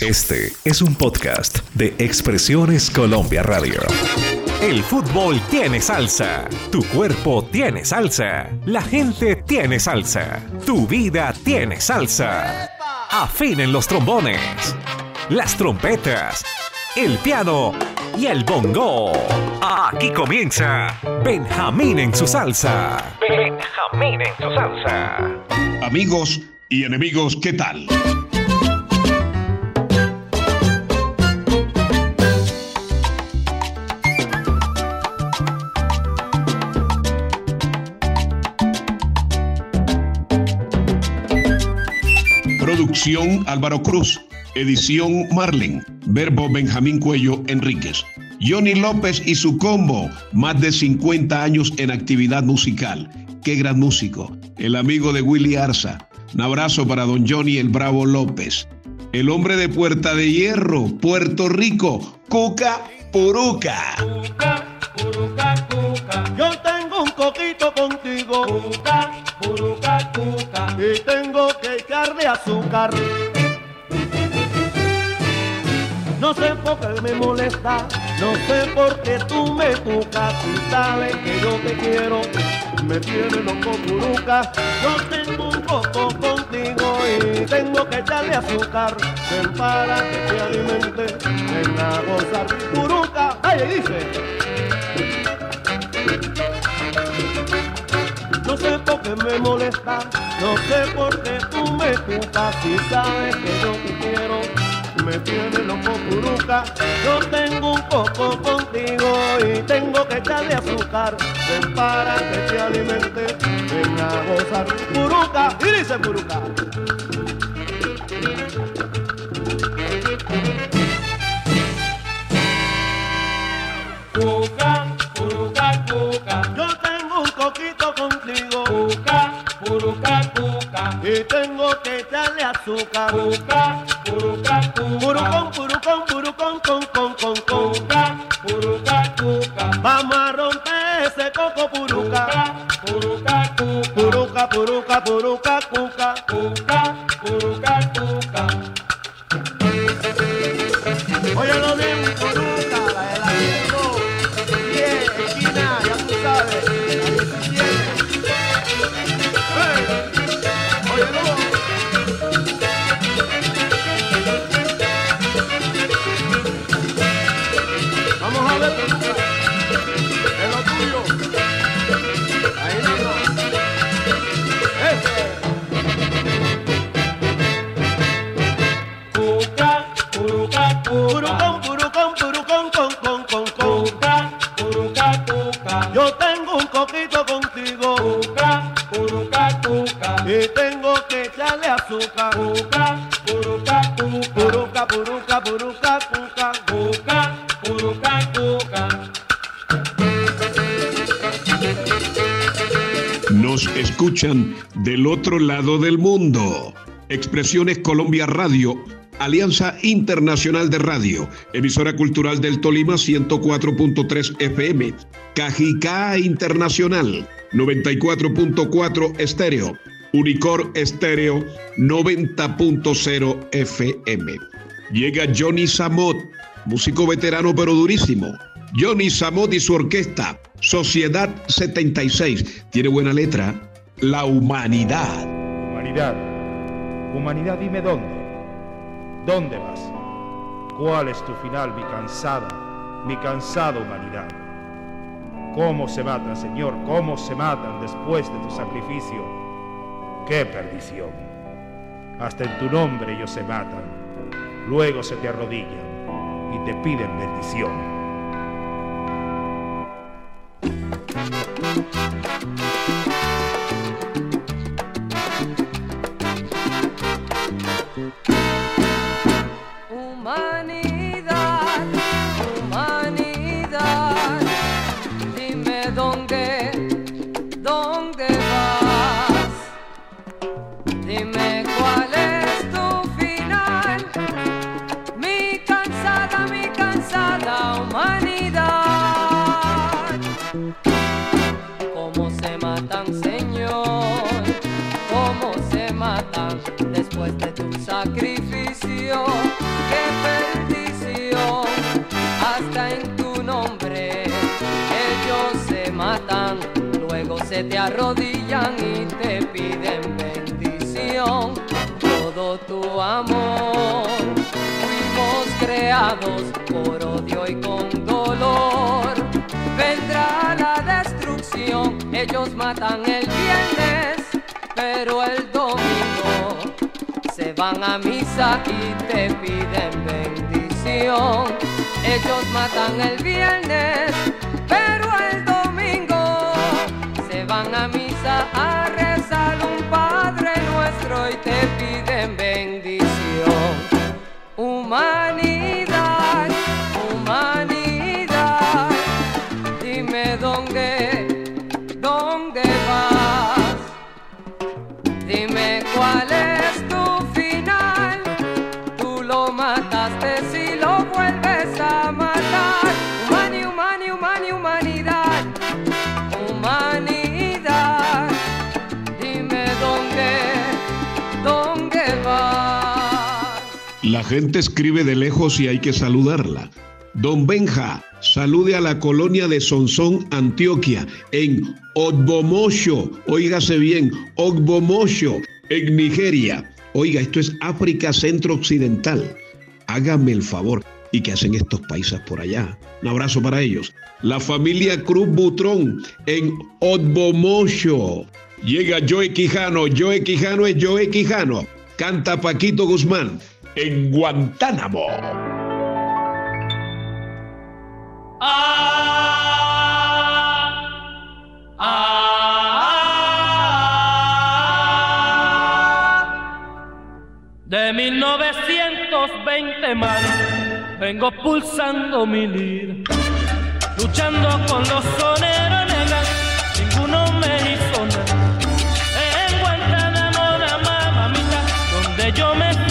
Este es un podcast de Expresiones Colombia Radio. El fútbol tiene salsa, tu cuerpo tiene salsa, la gente tiene salsa, tu vida tiene salsa. Afinen los trombones, las trompetas, el piano y el bongo. Aquí comienza Benjamín en su salsa. Benjamín en su salsa. Amigos y enemigos, ¿qué tal? Producción Álvaro Cruz. Edición Marlen. Verbo Benjamín Cuello Enríquez. Johnny López y su combo. Más de 50 años en actividad musical. Qué gran músico. El amigo de Willy Arza. Un abrazo para don Johnny el Bravo López. El hombre de Puerta de Hierro, Puerto Rico. Cuca Puruca. Cuca, puruca, cuca. Yo tengo un coquito contigo. Cuca, Y tengo que echarle azúcar. No sé por qué me molesta, no sé por qué tú me tocas. Si sabes que yo te quiero, me tiene loco puruca. Yo tengo un coco contigo y tengo que echarle azúcar. Ven para que te alimente, ven a gozar puruca. Ay, dice. Sé por qué me molesta, no sé por qué tú me tocas. Si sabes que yo te quiero, me tiene loco puruca. Yo tengo un poco contigo y tengo que echarle azúcar. Ven para que te alimente, ven a gozar puruca. Y dice puruca. Y tengo que echarle azúcar. Cuca, puruca, cuca. Purucón, purucón, purucón, con, con, con, con. Puruca, cuca. Vamos a romper ese coco puruca. Puruca, puruca, puruca. Puruca, puruca, puruca, cuca. Cuca, puruca, puruca, azúcar. Puruca. Puruca, puruca, puruca. Cuca, puruca, Escuchan del otro lado del mundo. Expresiones Colombia Radio, Alianza Internacional de Radio, emisora cultural del Tolima 104.3 FM, Cajicá Internacional 94.4 Estéreo, Unicor Estéreo 90.0 FM. Llega Johnny Samot, músico veterano pero durísimo. Johnny Samot y su orquesta, Sociedad 76. Tiene buena letra. La humanidad. Humanidad, humanidad, dime dónde. ¿Dónde vas? ¿Cuál es tu final, mi cansada, mi cansada humanidad? ¿Cómo se matan, Señor? ¿Cómo se matan después de tu sacrificio? ¡Qué perdición! Hasta en tu nombre ellos se matan. Luego se te arrodillan y te piden bendición. Dime cuál es tu final, mi cansada, mi cansada humanidad. ¿Cómo se matan, Señor? ¿Cómo se matan? Después de tu sacrificio, qué perdición, hasta en tu nombre. Ellos se matan, luego se te arrodillan y te matan. Con dolor. Vendrá la destrucción, ellos matan el viernes, pero el domingo se van a misa y te piden bendición. Ellos matan el viernes, pero el domingo se van a misa La gente escribe de lejos y hay que saludarla. Don Benja, salude a la colonia de Sonsón, Antioquia, en Ogbomosho. Óigase bien, Ogbomosho, en Nigeria. Oiga, esto es África Centro Occidental. Hágame el favor. ¿Y qué hacen estos países por allá? Un abrazo para ellos. La familia Cruz Butrón en Ogbomosho. Llega Joe Quijano. Joe Quijano es Joe Quijano. Canta Paquito Guzmán en Guantánamo. De 1920 mal, vengo pulsando mi lira, luchando con los soneros negros, ninguno me hizo nada. En Guantánamo, la mamita, donde yo me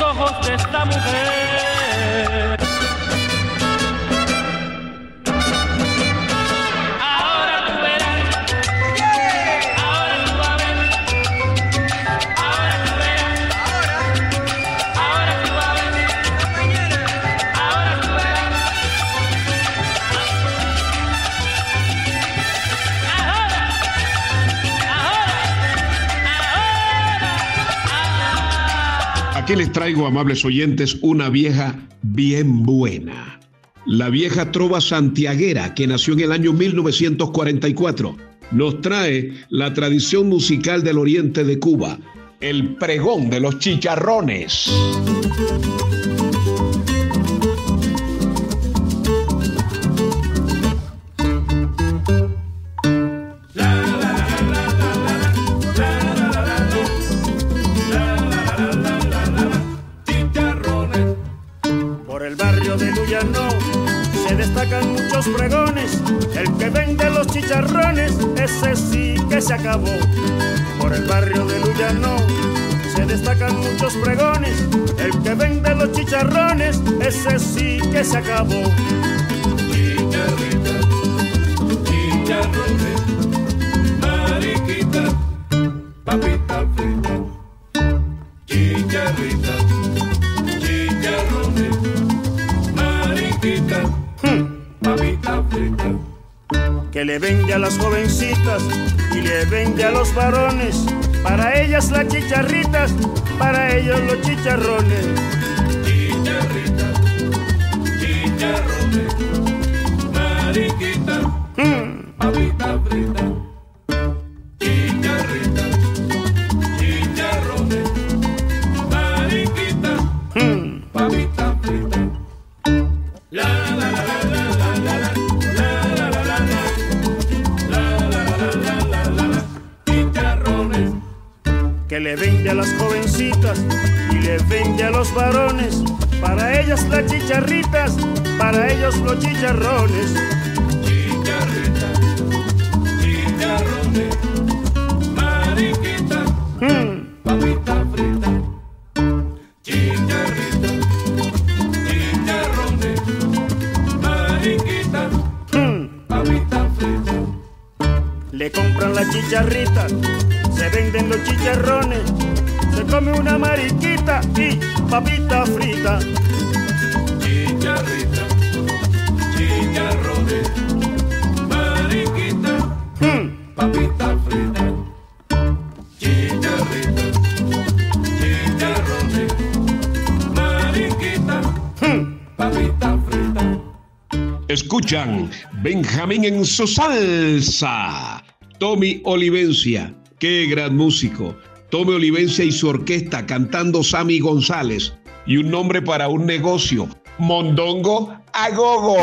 ojos de esta mujer. Aquí les traigo, amables oyentes, una vieja bien buena. La vieja trova santiaguera que nació en el año 1944 nos trae la tradición musical del oriente de Cuba, el pregón de los chicharrones. Se acabó. Por el barrio de Luyano se destacan muchos pregones. El que vende los chicharrones, ese sí que se acabó. Chicharrita, chicharrones, mariquita, papita. Le vende a las jovencitas y le vende a los varones. Para ellas las chicharritas, para ellos los chicharrones. Que le vende a las jovencitas y le vende a los varones. Para ellas las chicharritas, para ellos los chicharrones. Chicharritas, chicharrones, mariquita, mm. papita frita. Chicharritas, chicharrones, mariquita, mm. papita frita. Le compran la chicharrita se venden los chicharrones, se come una mariquita y papita frita. Chicharrita, chicharrones, mariquita, mm. papita frita. Chicharrita, chicharrones, mariquita, mm. papita frita. Escuchan Benjamín en su salsa. Tommy Olivencia Qué gran músico. Tome Olivencia y su orquesta cantando Sammy González. Y un nombre para un negocio. Mondongo Agogo.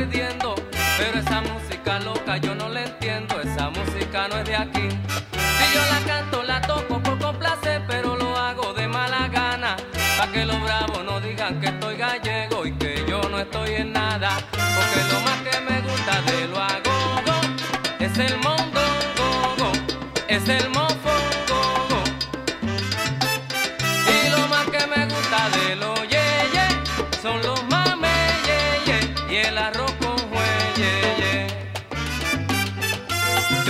Pero esa música loca yo no la entiendo, esa música no es de aquí. Si yo la canto, la toco por placer, pero lo hago de mala gana. Pa' que los bravos no digan que estoy gallego y que yo no estoy en nada. Porque lo más que me gusta de lo hago es el mondongo, es el mondongo.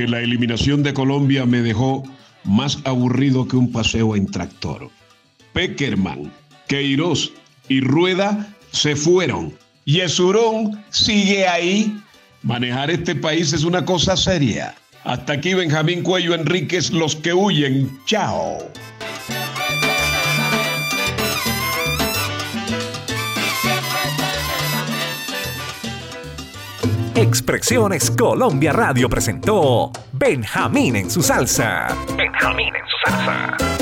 que la eliminación de Colombia me dejó más aburrido que un paseo en tractor. Peckerman, Queiroz y Rueda se fueron. Y Esurón sigue ahí. Manejar este país es una cosa seria. Hasta aquí Benjamín Cuello Enríquez, los que huyen. Chao. Expresiones Colombia Radio presentó Benjamín en su salsa. Benjamín en su salsa.